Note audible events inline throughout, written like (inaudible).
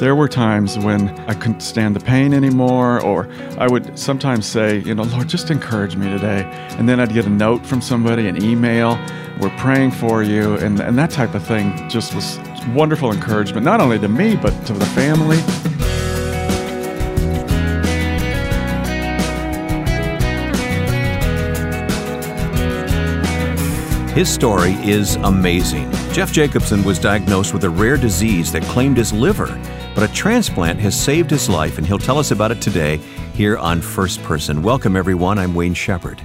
there were times when I couldn't stand the pain anymore, or I would sometimes say, you know, Lord, just encourage me today. And then I'd get a note from somebody, an email, we're praying for you, and, and that type of thing just was wonderful encouragement, not only to me, but to the family. His story is amazing. Jeff Jacobson was diagnosed with a rare disease that claimed his liver, but a transplant has saved his life, and he'll tell us about it today here on First Person. Welcome, everyone. I'm Wayne Shepherd.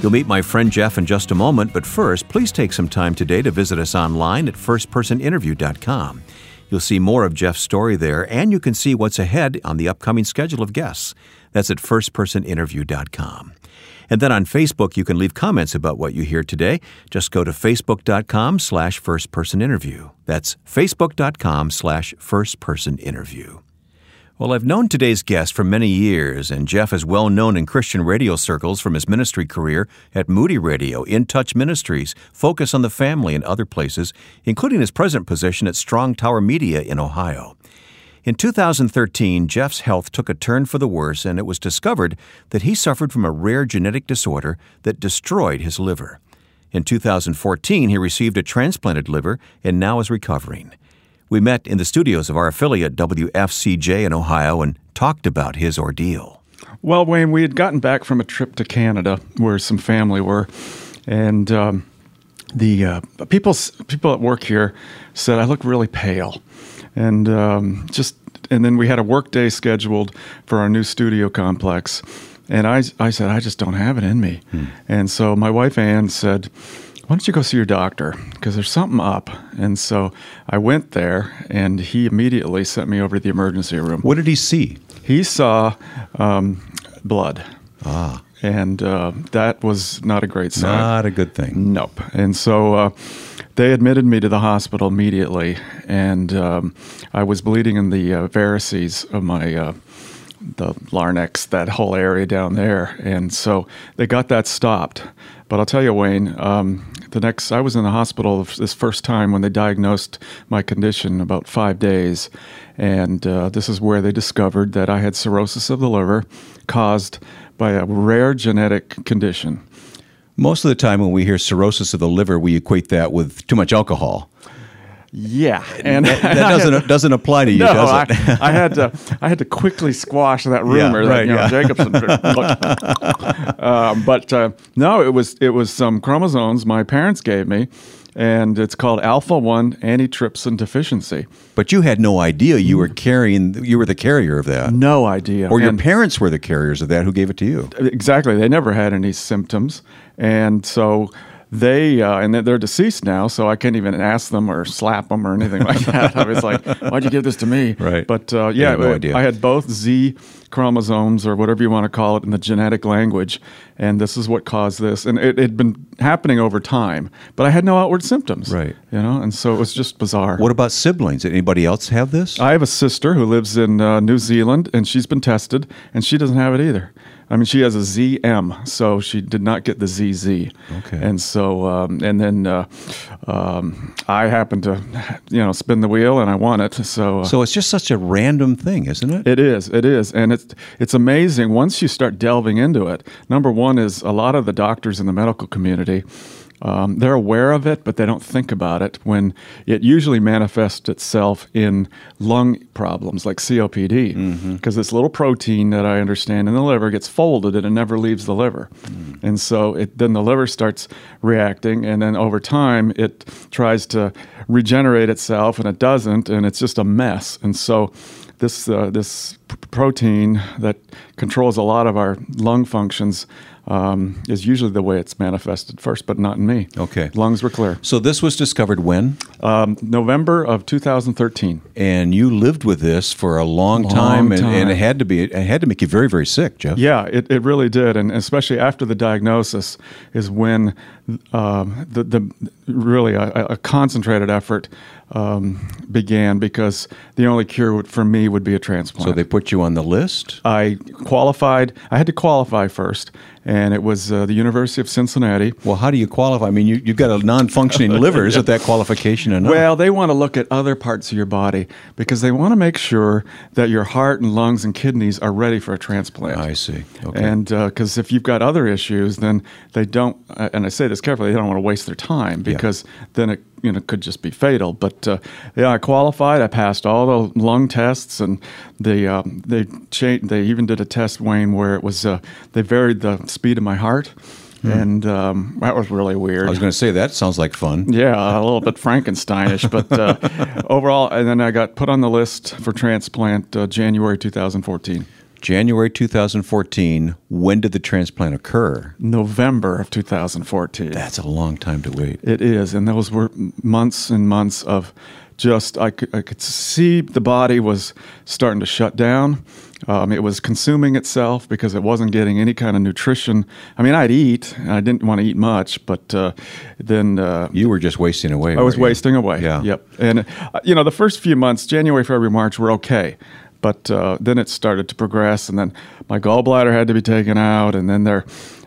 You'll meet my friend Jeff in just a moment, but first, please take some time today to visit us online at firstpersoninterview.com. You'll see more of Jeff's story there, and you can see what's ahead on the upcoming schedule of guests. That's at firstpersoninterview.com. And then on Facebook, you can leave comments about what you hear today. Just go to facebook.com slash firstpersoninterview. That's facebook.com slash firstpersoninterview. Well, I've known today's guest for many years, and Jeff is well known in Christian radio circles from his ministry career at Moody Radio, In Touch Ministries, Focus on the Family, and other places, including his present position at Strong Tower Media in Ohio. In 2013, Jeff's health took a turn for the worse, and it was discovered that he suffered from a rare genetic disorder that destroyed his liver. In 2014, he received a transplanted liver and now is recovering. We met in the studios of our affiliate WFCJ in Ohio and talked about his ordeal. Well, Wayne, we had gotten back from a trip to Canada where some family were, and um, the uh, people people at work here said I look really pale, and um, just and then we had a work day scheduled for our new studio complex, and I I said I just don't have it in me, hmm. and so my wife Ann said why don't you go see your doctor? Because there's something up. And so I went there, and he immediately sent me over to the emergency room. What did he see? He saw um, blood. Ah. And uh, that was not a great sign. Not a good thing. Nope. And so uh, they admitted me to the hospital immediately, and um, I was bleeding in the uh, varices of my uh, the larynx, that whole area down there. And so they got that stopped. But I'll tell you, Wayne, um, the next I was in the hospital this first time when they diagnosed my condition about five days, and uh, this is where they discovered that I had cirrhosis of the liver caused by a rare genetic condition. Most of the time, when we hear cirrhosis of the liver, we equate that with too much alcohol. Yeah, and that, (laughs) that doesn't had, doesn't apply to you, no, does it? I, (laughs) I, had to I had to quickly squash that rumor yeah, right, that you know, yeah. Jacobson. um, (laughs) but uh, no, it was it was some chromosomes my parents gave me, and it's called alpha one antitrypsin deficiency. But you had no idea you were carrying you were the carrier of that. No idea. Or your parents were the carriers of that who gave it to you. Exactly. They never had any symptoms, and so they uh, and they're deceased now, so I can't even ask them or slap them or anything like (laughs) that. I was like, "Why'd you give this to me?" Right. But uh, yeah, no idea. I had both Z chromosomes or whatever you want to call it in the genetic language, and this is what caused this. And it had been happening over time, but I had no outward symptoms. Right. You know, and so it was just bizarre. What about siblings? Did anybody else have this? I have a sister who lives in uh, New Zealand, and she's been tested, and she doesn't have it either. I mean, she has a ZM, so she did not get the ZZ. Okay. And so, um, and then uh, um, I happened to, you know, spin the wheel and I won it. So, uh, so it's just such a random thing, isn't it? It is. It is, and it's it's amazing once you start delving into it. Number one is a lot of the doctors in the medical community um, they're aware of it, but they don't think about it when it usually manifests itself in lung problems like COPD. Because mm-hmm. this little protein that I understand in the liver gets folded and it never leaves the liver. Mm. And so it, then the liver starts reacting, and then over time it tries to regenerate itself and it doesn't, and it's just a mess. And so this, uh, this p- protein that controls a lot of our lung functions um, is usually the way it's manifested first, but not in me. Okay. Lungs were clear. So this was discovered when? Um, November of 2013. And you lived with this for a long, Long time, and, time. and it had to be it had to make you very, very sick, Jeff. Yeah, it, it really did, and especially after the diagnosis is when um, the the really a, a concentrated effort um, began because the only cure would, for me would be a transplant. So they put you on the list? I qualified. I had to qualify first, and it was uh, the University of Cincinnati. Well, how do you qualify? I mean, you, you've got a non-functioning (laughs) liver. Isn't that qualification enough? Well, they want to look at other parts of your body because they want to make sure that your heart and lungs and kidneys are ready for a transplant. I see. Okay. And because if you've got other issues, then they don't. uh, And I say this carefully, they don't want to waste their time because then it you know could just be fatal. But uh, yeah, I qualified. I passed all the lung tests, and they um, they cha- They even did a test, Wayne, where it was uh, they varied the speed of my heart, and um, that was really weird. I was going to say that sounds like fun. Yeah, a little bit Frankensteinish, but uh, (laughs) overall, and then I got put on the list for transplant uh, January 2014. January 2014. When did the transplant occur? November of 2014. That's a long time to wait. It is, and those were months and months of just I could, I could see the body was starting to shut down. Um, it was consuming itself because it wasn't getting any kind of nutrition. I mean, I'd eat, and I didn't want to eat much, but uh, then uh, You were just wasting away. I was you? wasting away. Yeah. Yep. And uh, you know, the first few months, January, February, March, were okay, but uh, then it started to progress, and then my gallbladder had to be taken out, and then there,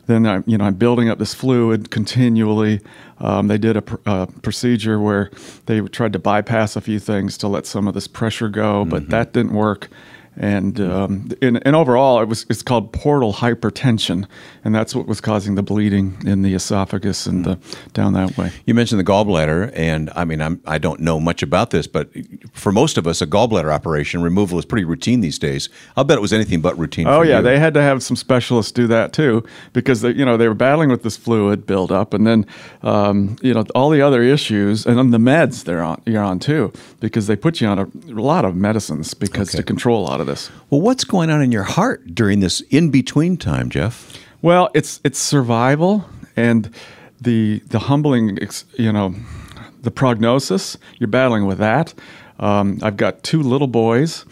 then I, you know, I'm building up this fluid continually. Um, they did a pr- uh, procedure where they tried to bypass a few things to let some of this pressure go, but Mm-hmm. that didn't work. And, um, and and overall, it was it's called portal hypertension, and that's what was causing the bleeding in the esophagus and the, down that way. You mentioned the gallbladder, and I mean, I'm, I don't know much about this, but for most of us, a gallbladder operation removal is pretty routine these days. I'll bet it was anything but routine. Oh yeah, you. they had to have some specialists do that too because they, you know they were battling with this fluid buildup, and then um, you know all the other issues, and then the meds they're on you're on too because they put you on a, a lot of medicines because Okay. to control a lot of this. Well, what's going on in your heart during this in between time, Jeff? Well, it's it's survival and the the humbling, you know, the prognosis. You're battling with that. Um, I've got two little boys,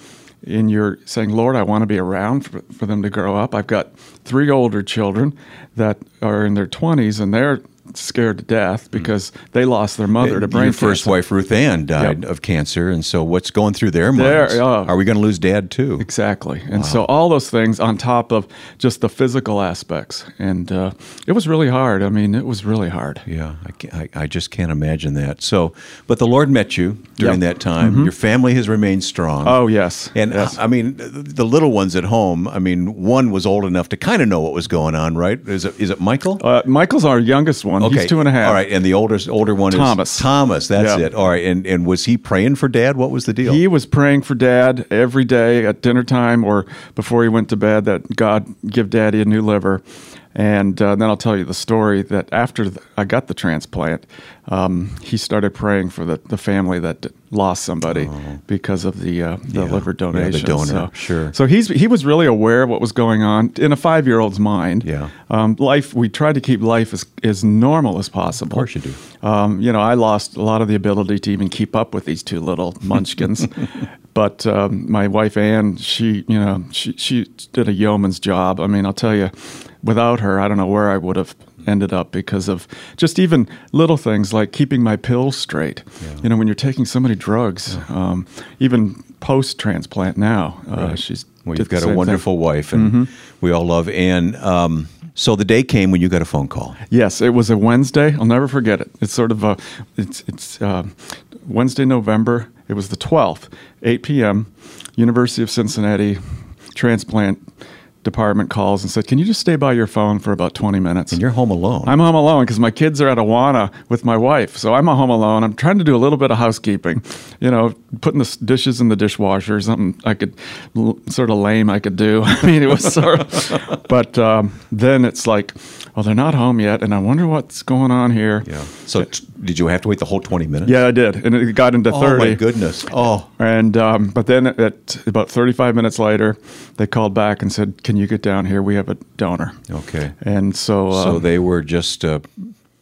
and you're saying, Lord, I want to be around for, for them to grow up. I've got three older children that are in their 20s, and they're scared to death because they lost their mother to brain Your first cancer. wife, Ruth Ann, died of cancer, and so what's going through their There, minds? oh. Are we going to lose Dad too? Exactly. And so all those things on top of just the physical aspects. And uh, it was really hard. I mean, it was really hard. Yeah, I, I, I just can't imagine that. So, but the Lord met you during Yep. that time. Your family has remained strong. Oh, yes. And yes. I mean, the little ones at home. I mean, one was old enough to kind of know what was going on, right? Is it is it Michael? Uh, Michael's our youngest one. He's two and a half. All right, and the oldest older one Thomas. is Thomas. That's Yeah. it. All right, and and was he praying for Dad? What was the deal? He was praying for dad every day at dinner time or before he went to bed that God give daddy a new liver. And uh, then I'll tell you the story that after th- I got the transplant, um, he started praying for the, the family that lost somebody because of the uh, the Oh. Yeah. liver Yeah, the donation. donor, So, sure. So he's he was really aware of what was going on in a five year old's mind. Yeah. Um, life we tried to keep life as as normal as possible. Of course you do. Um, you know, I lost a lot of the ability to even keep up with these two little (laughs) munchkins. but um, my wife Anne, she, you know, she she did a yeoman's job. I mean, I'll tell you, without her, I don't know where I would have ended up because of just even little things like keeping my pills straight. You know, when you're taking so many drugs, um, even post transplant now, uh, she's well, you've got a same thing. wonderful wife, and Mm-hmm. we all love Ann. Um, so the day came when you got a phone call. Yes, it was a Wednesday. I'll never forget it. It's sort of a, it's it's uh, Wednesday, November. It was the twelfth, eight p.m. University of Cincinnati transplant department calls and said, "Can you just stay by your phone for about twenty minutes?" And you're home alone. I'm home alone because my kids are at Awana with my wife. So I'm home alone. I'm trying to do a little bit of housekeeping, you know, putting the dishes in the dishwasher, something I could sort of lame I could do. (laughs) I mean, it was sort of, (laughs) but um, then it's like, well, they're not home yet. And I wonder what's going on here. yeah. So t- did you have to wait the whole 20 minutes? Yeah, I did. And it got into 30. Oh my goodness. Oh. And um, but then at about 35 minutes later, they called back and said, "Can you get down here? We have a donor." Okay. And so, uh, So they were just uh,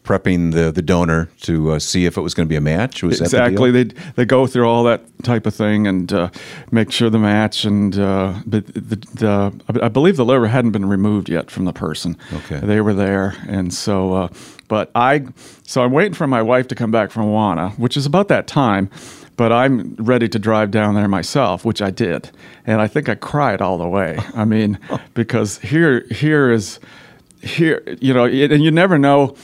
prepping the, the donor to uh, see if it was going to be a match. Was exactly the they they go through all that type of thing and uh, make sure the match and uh, but the, the I believe the liver hadn't been removed yet from the person. Okay. they were there, and so uh, but I so I'm waiting for my wife to come back from Awana, which is about that time. But I'm ready to drive down there myself, which I did, and I think I cried all the way. I mean, (laughs) because here here is here, you know, and you never know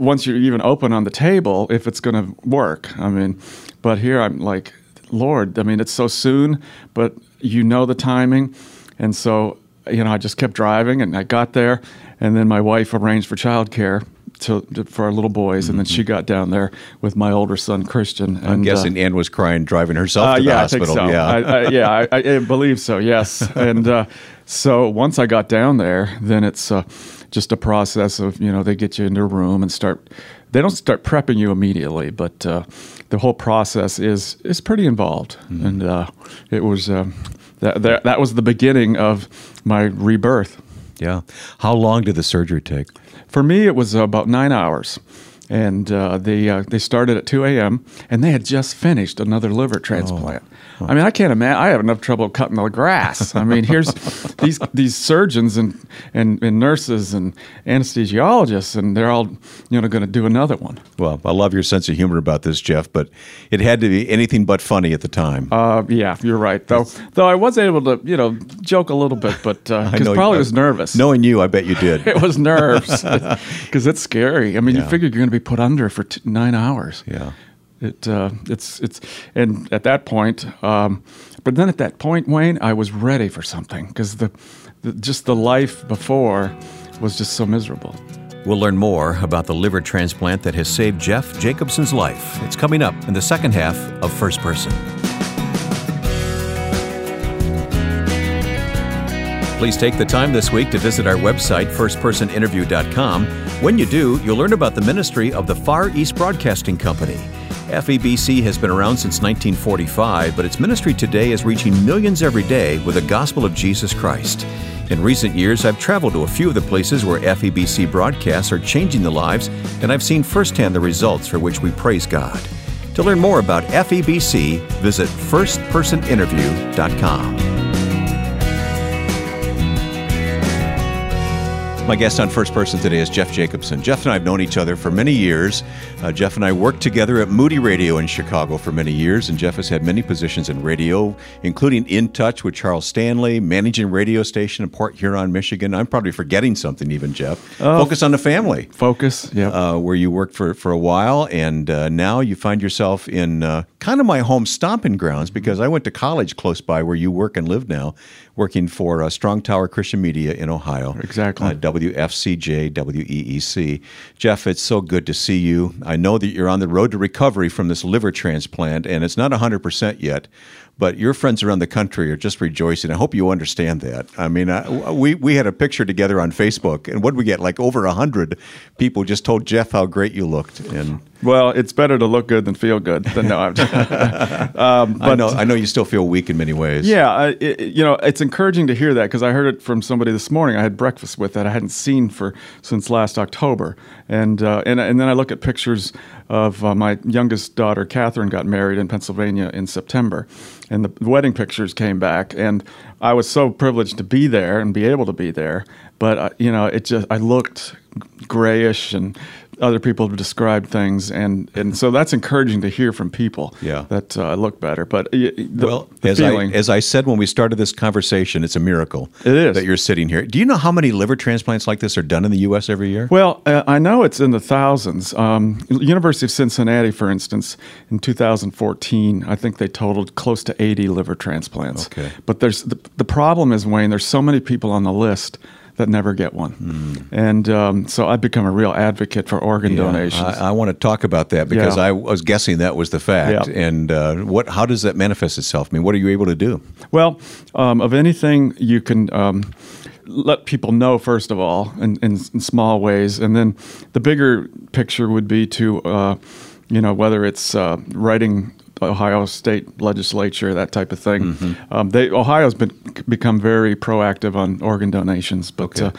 once you're even open on the table if it's going to work. I mean, but here I'm like, Lord, I mean, it's so soon, but you know the timing. And so, you know, I just kept driving and I got there. And then my wife arranged for childcare to, to, for our little boys, and then she got down there with my older son Christian. And, I'm guessing uh, Ann was crying driving herself uh, to the yeah, hospital. I think so. Yeah, I, I, yeah, I, I believe so. Yes, (laughs) and uh, so once I got down there, then it's uh, just a process of you know they get you into a room and start. They don't start prepping you immediately, but uh, the whole process is is pretty involved, Mm-hmm. and uh, it was um, that, that that was the beginning of my rebirth. yeah. How long did the surgery take? For me, it was about nine hours, and uh, they uh, they started at two a.m. and they had just finished another liver transplant. I mean, I can't imagine. I have enough trouble cutting the grass. I mean, here's (laughs) these these surgeons and, and and nurses and anesthesiologists, and they're all you know going to do another one. Well, I love your sense of humor about this, Jeff, but it had to be anything but funny at the time. Uh, yeah, you're right. Though though I was able to you know joke a little bit, but (laughs) I because know- probably I- was nervous. Knowing you, I bet you did. (laughs) it was nerves because it's scary. I mean, you Yeah. figure you're going to be put under for t- nine hours. Yeah. It uh, it's it's and at that point, um, but then at that point, Wayne, I was ready for something because the, the just the life before was just so miserable. We'll learn more about the liver transplant that has saved Jeff Jacobson's life. It's coming up in the second half of First Person. Please take the time this week to visit our website, firstpersoninterview.com. When you do, you'll learn about the ministry of the Far East Broadcasting Company. FEBC has been around since 1945, but its ministry today is reaching millions every day with the gospel of Jesus Christ. In recent years, I've traveled to a few of the places where FEBC broadcasts are changing the lives, and I've seen firsthand the results for which we praise God. To learn more about FEBC, visit firstpersoninterview.com. My guest on First Person today is Jeff Jacobson. Jeff and I have known each other for many years. Uh, Jeff and I worked together at Moody Radio in Chicago for many years, and Jeff has had many positions in radio, including In Touch with Charles Stanley, managing radio station in Port Huron, Michigan. I'm probably forgetting something, even Jeff. Focus on the family, Focus, yeah. uh, where you worked for, for a while, and uh, now you find yourself in uh, kind of my home stomping grounds because I went to college close by where you work and live now, working for uh, Strong Tower Christian Media in Ohio. Exactly. Uh, WFCJ, WEEC. Jeff, it's so good to see you. I know that you're on the road to recovery from this liver transplant, and it's not 100% yet, but your friends around the country are just rejoicing. I hope you understand that. I mean, I, we, we had a picture together on Facebook, and what did we get? Like over 100 people just told Jeff how great you looked. And well, it's better to look good than feel good. Than no, I'm (laughs) (laughs) um, I, know, I know you still feel weak in many ways. Yeah, I, it, you know, it's encouraging to hear that because I heard it from somebody this morning. I had breakfast with that I hadn't seen for since last October, and uh, and and then I look at pictures of uh, my youngest daughter, Catherine, got married in Pennsylvania in September, and the wedding pictures came back, and I was so privileged to be there and be able to be there, but uh, you know, it just I looked grayish and. Other people have described things, and, and so that's encouraging to hear from people. Yeah. that uh, look better. But the, Well, the as feeling, I, as I said when we started this conversation, it's a miracle. It is. that you're sitting here. Do you know how many liver transplants like this are done in the U.S. every year? Well, uh, I know it's in the thousands. Um, University of Cincinnati, for instance, in 2014, I think they totaled close to 80 liver transplants. Okay. But there's the, the problem is Wayne. There's so many people on the list that never get one, Hmm. and um, so I've become a real advocate for organ donations. I, I want to talk about that because Yeah. I was guessing that was the fact. Yeah. And uh, what? How does that manifest itself? I mean, what are you able to do? Well, um, of anything you can um, let people know first of all, in, in, in small ways, and then the bigger picture would be to, uh, you know, whether it's uh, writing Ohio State Legislature, that type of thing. Um, they Ohio's been become very proactive on organ donations, but uh,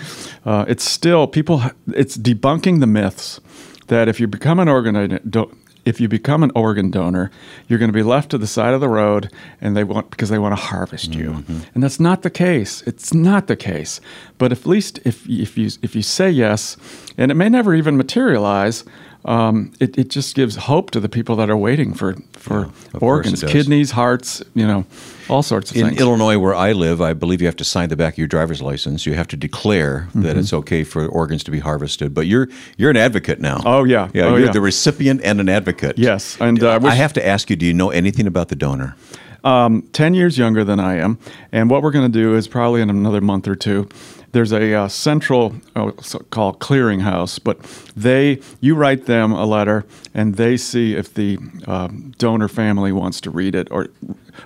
uh, it's still people. It's debunking the myths that if you become an organ do- if you become an organ donor, you're going to be left to the side of the road, and they want because they want to harvest you, and that's not the case. It's not the case. But at least if if you if you say yes, and it may never even materialize, um, it, it just gives hope to the people that are waiting for for course organs, kidneys, hearts, you know, all sorts of In things. In Illinois, where I live, I believe you have to sign the back of your driver's license. You have to declare Mm-hmm. that it's okay for organs to be harvested. But you're you're an advocate now. Oh, yeah. yeah. Oh, you're yeah. the recipient and an advocate. Yes, and, uh, I I have to ask you: Do you know anything about the donor? Um, 10 years younger than I am. And what we're going to do is probably in another month or two, there's a uh, central uh, called clearinghouse, but they you write them a letter and they see if the um, donor family wants to read it or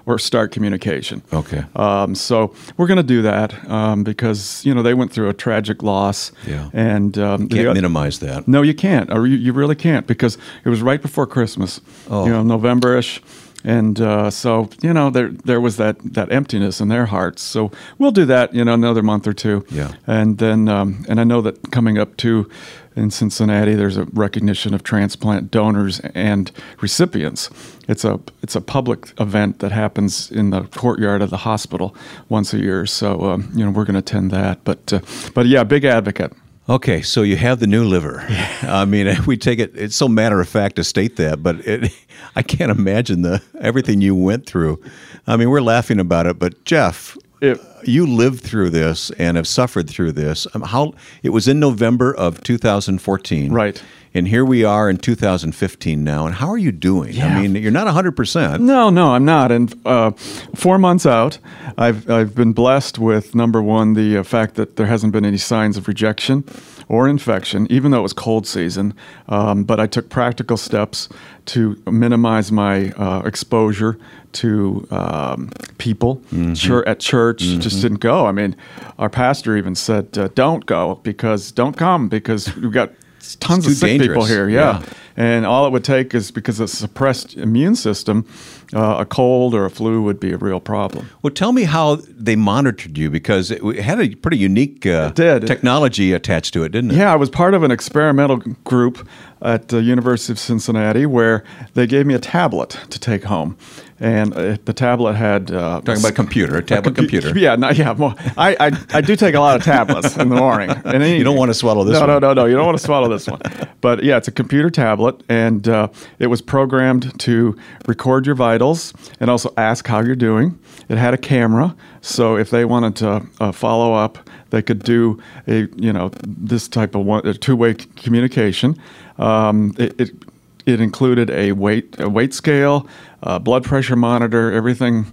or start communication. Okay. Um, so we're going to do that um, because you know they went through a tragic loss. Yeah. And um, Can't the- minimize that. no, you can't, or you, you really can't, because it was right before Christmas. Oh. You know, November-ish, and uh, so you know there there was that that emptiness in their hearts. So we'll do that, you know, another month or two. Yeah. and then um, and I know that coming up too in Cincinnati, there's a recognition of transplant donors and recipients. It's a it's a public event that happens in the courtyard of the hospital once a year. So um, you know we're going to attend that. But uh, but yeah, big advocate. Okay, so you have the new liver. (laughs) I mean, (laughs) we take it. It's so matter of fact to state that, but it, (laughs) I can't imagine the everything you went through. I mean, we're laughing about it, but Jeff, It- you lived through this and have suffered through this. Um, How it was in November of 2014, Right. And here we are in 2015 now. And how are you doing? I mean, you're not 100. percent No, no, I'm not. And uh, four months out, I've I've been blessed with number one the uh, fact that there hasn't been any signs of rejection or infection, even though it was cold season. Um, but I took practical steps to minimize my uh, exposure to um, people chur- at church. Just didn't go. I mean, our pastor even said, uh, "Don't go because don't come because we've got." Tons too of sick people here, yeah. Yeah. And all it would take is because of suppressed immune system, uh, a cold or a flu would be a real problem. Well, tell me how they monitored you because it had a pretty unique uh, did. technology attached to it, didn't it? Yeah, I was part of an experimental group at the University of Cincinnati where they gave me a tablet to take home, and uh, the tablet had uh, Talking about a computer, a tablet compu- computer. Yeah, no, yeah. I, I I do take a lot of tablets in the morning. (laughs) And You don't want to swallow this no, one. No, no, no. You don't want to swallow this one. But yeah, it's a computer tablet, and uh, it was programmed to record your vitals and also ask how you're doing. It had a camera, so if they wanted to uh, follow up, they could do a you know this type of one, a two-way c- communication. Um, it, it it included a weight a weight scale, uh, blood pressure monitor, everything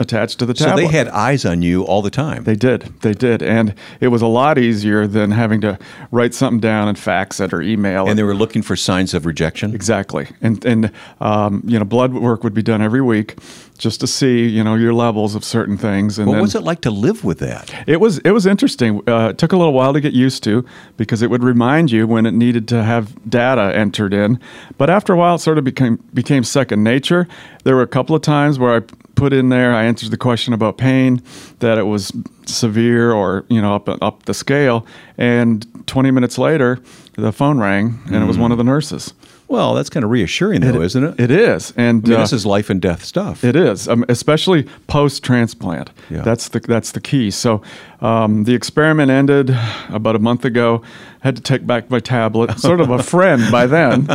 attached to the So they had eyes on you all the time. They did. They did. And it was a lot easier than having to write something down and fax it or email and it. they were looking for signs of rejection. Exactly. And, and um, you know, blood work would be done every week just to see, you know, your levels of certain things. And What then was it like to live with that? it was it was interesting. Uh, it took a little while to get used to because it would remind you when it needed to have data entered in. But after a while, it sort of became became second nature. There were a couple of times where I put in there, I answered the question about pain, that it was severe or you know up up the scale, and 20 minutes later, the phone rang and it was one of the nurses. Well, that's kind of reassuring, though, isn't it? It is, and I mean, uh, this is life and death stuff. it is, um, especially post transplant. Yeah. That's the that's the key. So um, the experiment ended about a month ago. I Had to take back my tablet, sort of a (laughs) friend by then,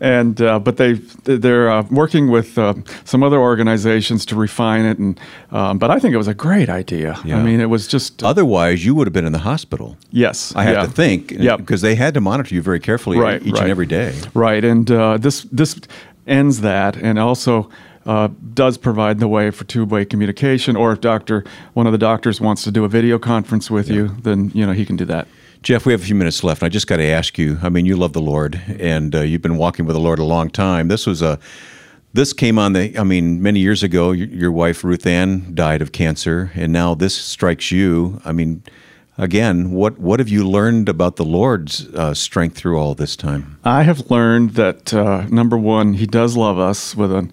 and uh, but they they're uh, working with uh, some other organizations to refine it. And um, but I think it was a great idea. Yeah. I mean, it was just Otherwise, you would have been in the hospital. yes. I have yeah. to think, Yep. because they had to monitor you very carefully Right, each right. and every day. Right, and uh, this this ends that, and also uh, does provide the way for two-way communication. Or if doctor, one of the doctors wants to do a video conference with you, then you know he can do that. Jeff, we have a few minutes left. and I just got to ask you. I mean, you love the Lord, and uh, you've been walking with the Lord a long time. This was a. This came on the. I mean, many years ago, your, your wife Ruth Ann died of cancer, and now this strikes you. I mean, again, what what have you learned about the Lord's uh, strength through all this time? I have learned that uh, number one, he does love us with an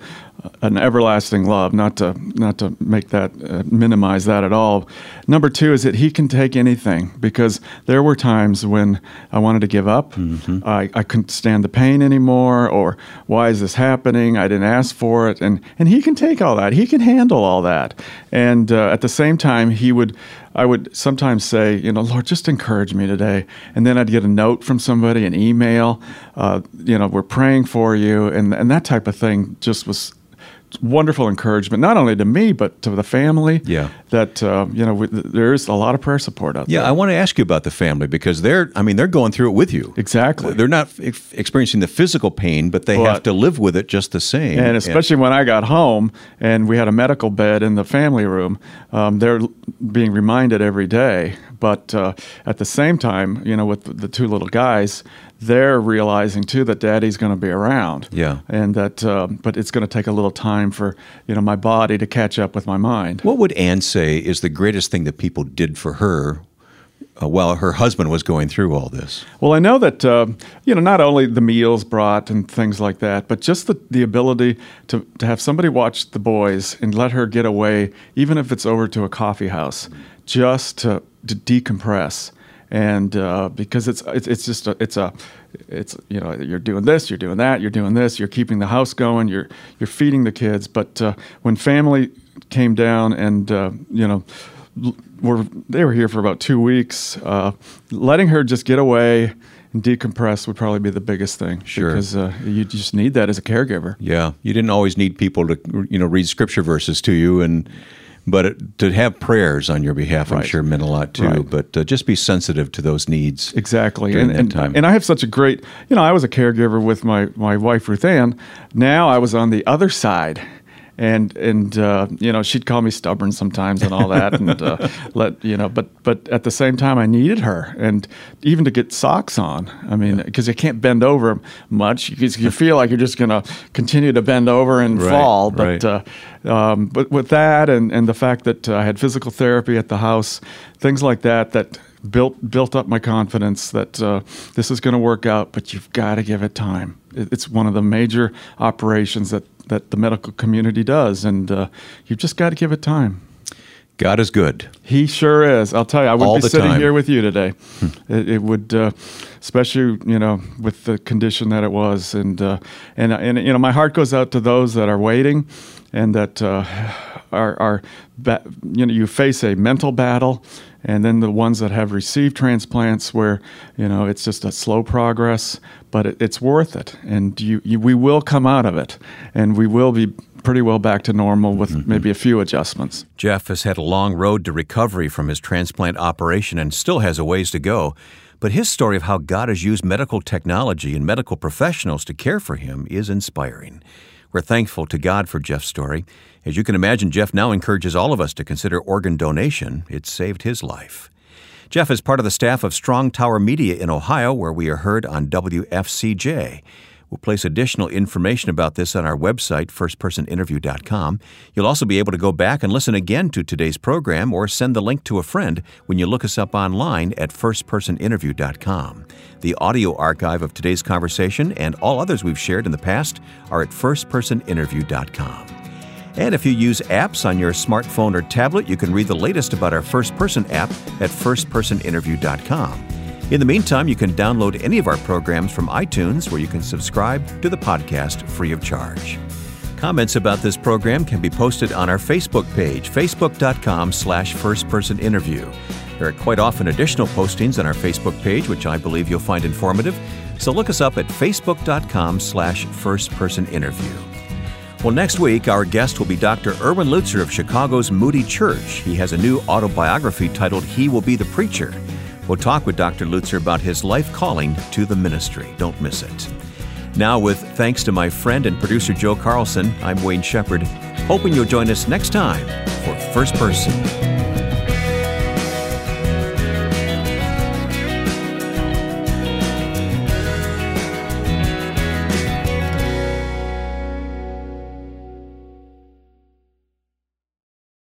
an everlasting love. Not to not to make that uh, minimize that at all. Number two is that he can take anything because there were times when I wanted to give up. I, I couldn't stand the pain anymore, or why is this happening? I didn't ask for it, and and he can take all that. He can handle all that, and uh, at the same time, he would I would sometimes say, you know, Lord, just encourage me today. And then I'd get a note from somebody, an email, uh, you know, we're praying for you. And, and that type of thing just was wonderful encouragement, not only to me but to the family. Yeah. That uh, you know, we, there is a lot of prayer support out yeah, there. Yeah, I want to ask you about the family because they're, I mean, they're going through it with you. Exactly. They're not ex- experiencing the physical pain, but they But- have to live with it just the same. And especially when I got home and we had a medical bed in the family room, um, they're being reminded every day. But uh, at the same time, you know, with the two little guys, they're realizing too that Daddy's going to be around. Yeah. And that, uh, but it's going to take a little time for you know my body to catch up with my mind. What would Anne say is the greatest thing that people did for her uh, while her husband was going through all this? Well, I know that uh, you know not only the meals brought and things like that, but just the, the ability to, to have somebody watch the boys and let her get away, even if it's over to a coffee house, just to, to decompress. And uh, because it's, it's it's just a, it's a it's you know you're doing this, you're doing that, you're doing this, you're keeping the house going, you're you're feeding the kids. But uh, when family came down and uh, you know were they were here for about two weeks. Uh, letting her just get away and decompress would probably be the biggest thing. Sure. because uh, you just need that as a caregiver. Yeah, you didn't always need people to you know read scripture verses to you, and but it, to have prayers on your behalf, I'm sure meant a lot too. Right. But uh, just be sensitive to those needs. Exactly, During and that and, time. and I have such a great, you know, I was a caregiver with my my wife Ruth Ann. Now I was on the other side, and and uh, you know she'd call me stubborn sometimes and all that, and uh, (laughs) let you know, but but at the same time I needed her, and even to get socks on. I mean, because you can't bend over much, because you (laughs) feel like you're just going to continue to bend over and Right, fall. But right. uh, um, but with that, and and the fact that uh, I had physical therapy at the house, things like that, that built built up my confidence that uh, this is going to work out. But you've got to give it time. It's one of the major operations that that the medical community does, and uh, you've just got to give it time. God is good. He sure is. I'll tell you, I wouldn't All be sitting time. here with you today. it, it would, uh, especially you know, with the condition that it was, and uh, and and you know, my heart goes out to those that are waiting, and that uh, are are you know, you face a mental battle, and then the ones that have received transplants, where you know it's just a slow progress, but it, it's worth it, and you, you we will come out of it, and we will be pretty well back to normal with mm-hmm. maybe a few adjustments. Jeff has had a long road to recovery from his transplant operation and still has a ways to go. But his story of how God has used medical technology and medical professionals to care for him is inspiring. We're thankful to God for Jeff's story. As you can imagine, Jeff now encourages all of us to consider organ donation. It saved his life. Jeff is part of the staff of Strong Tower Media in Ohio, where we are heard on WFCJ. We'll place additional information about this on our website, firstpersoninterview.com. You'll also be able to go back and listen again to today's program or send the link to a friend when you look us up online at firstpersoninterview.com. The audio archive of today's conversation and all others we've shared in the past are at firstpersoninterview.com. And if you use apps on your smartphone or tablet, you can read the latest about our First Person app at firstpersoninterview.com. In the meantime, you can download any of our programs from iTunes where you can subscribe to the podcast free of charge. Comments about this program can be posted on our Facebook page, facebook.com slash firstpersoninterview. There are quite often additional postings on our Facebook page, which I believe you'll find informative. So look us up at facebook.com slash firstpersoninterview. Well, next week, our guest will be Dr. Erwin Lutzer of Chicago's Moody Church. He has a new autobiography titled He Will Be the Preacher. We'll talk with Dr. Lutzer about his life calling to the ministry. Don't miss it. Now, with thanks to my friend and producer Joe Carlson, I'm Wayne Shepherd, hoping you'll join us next time for First Person.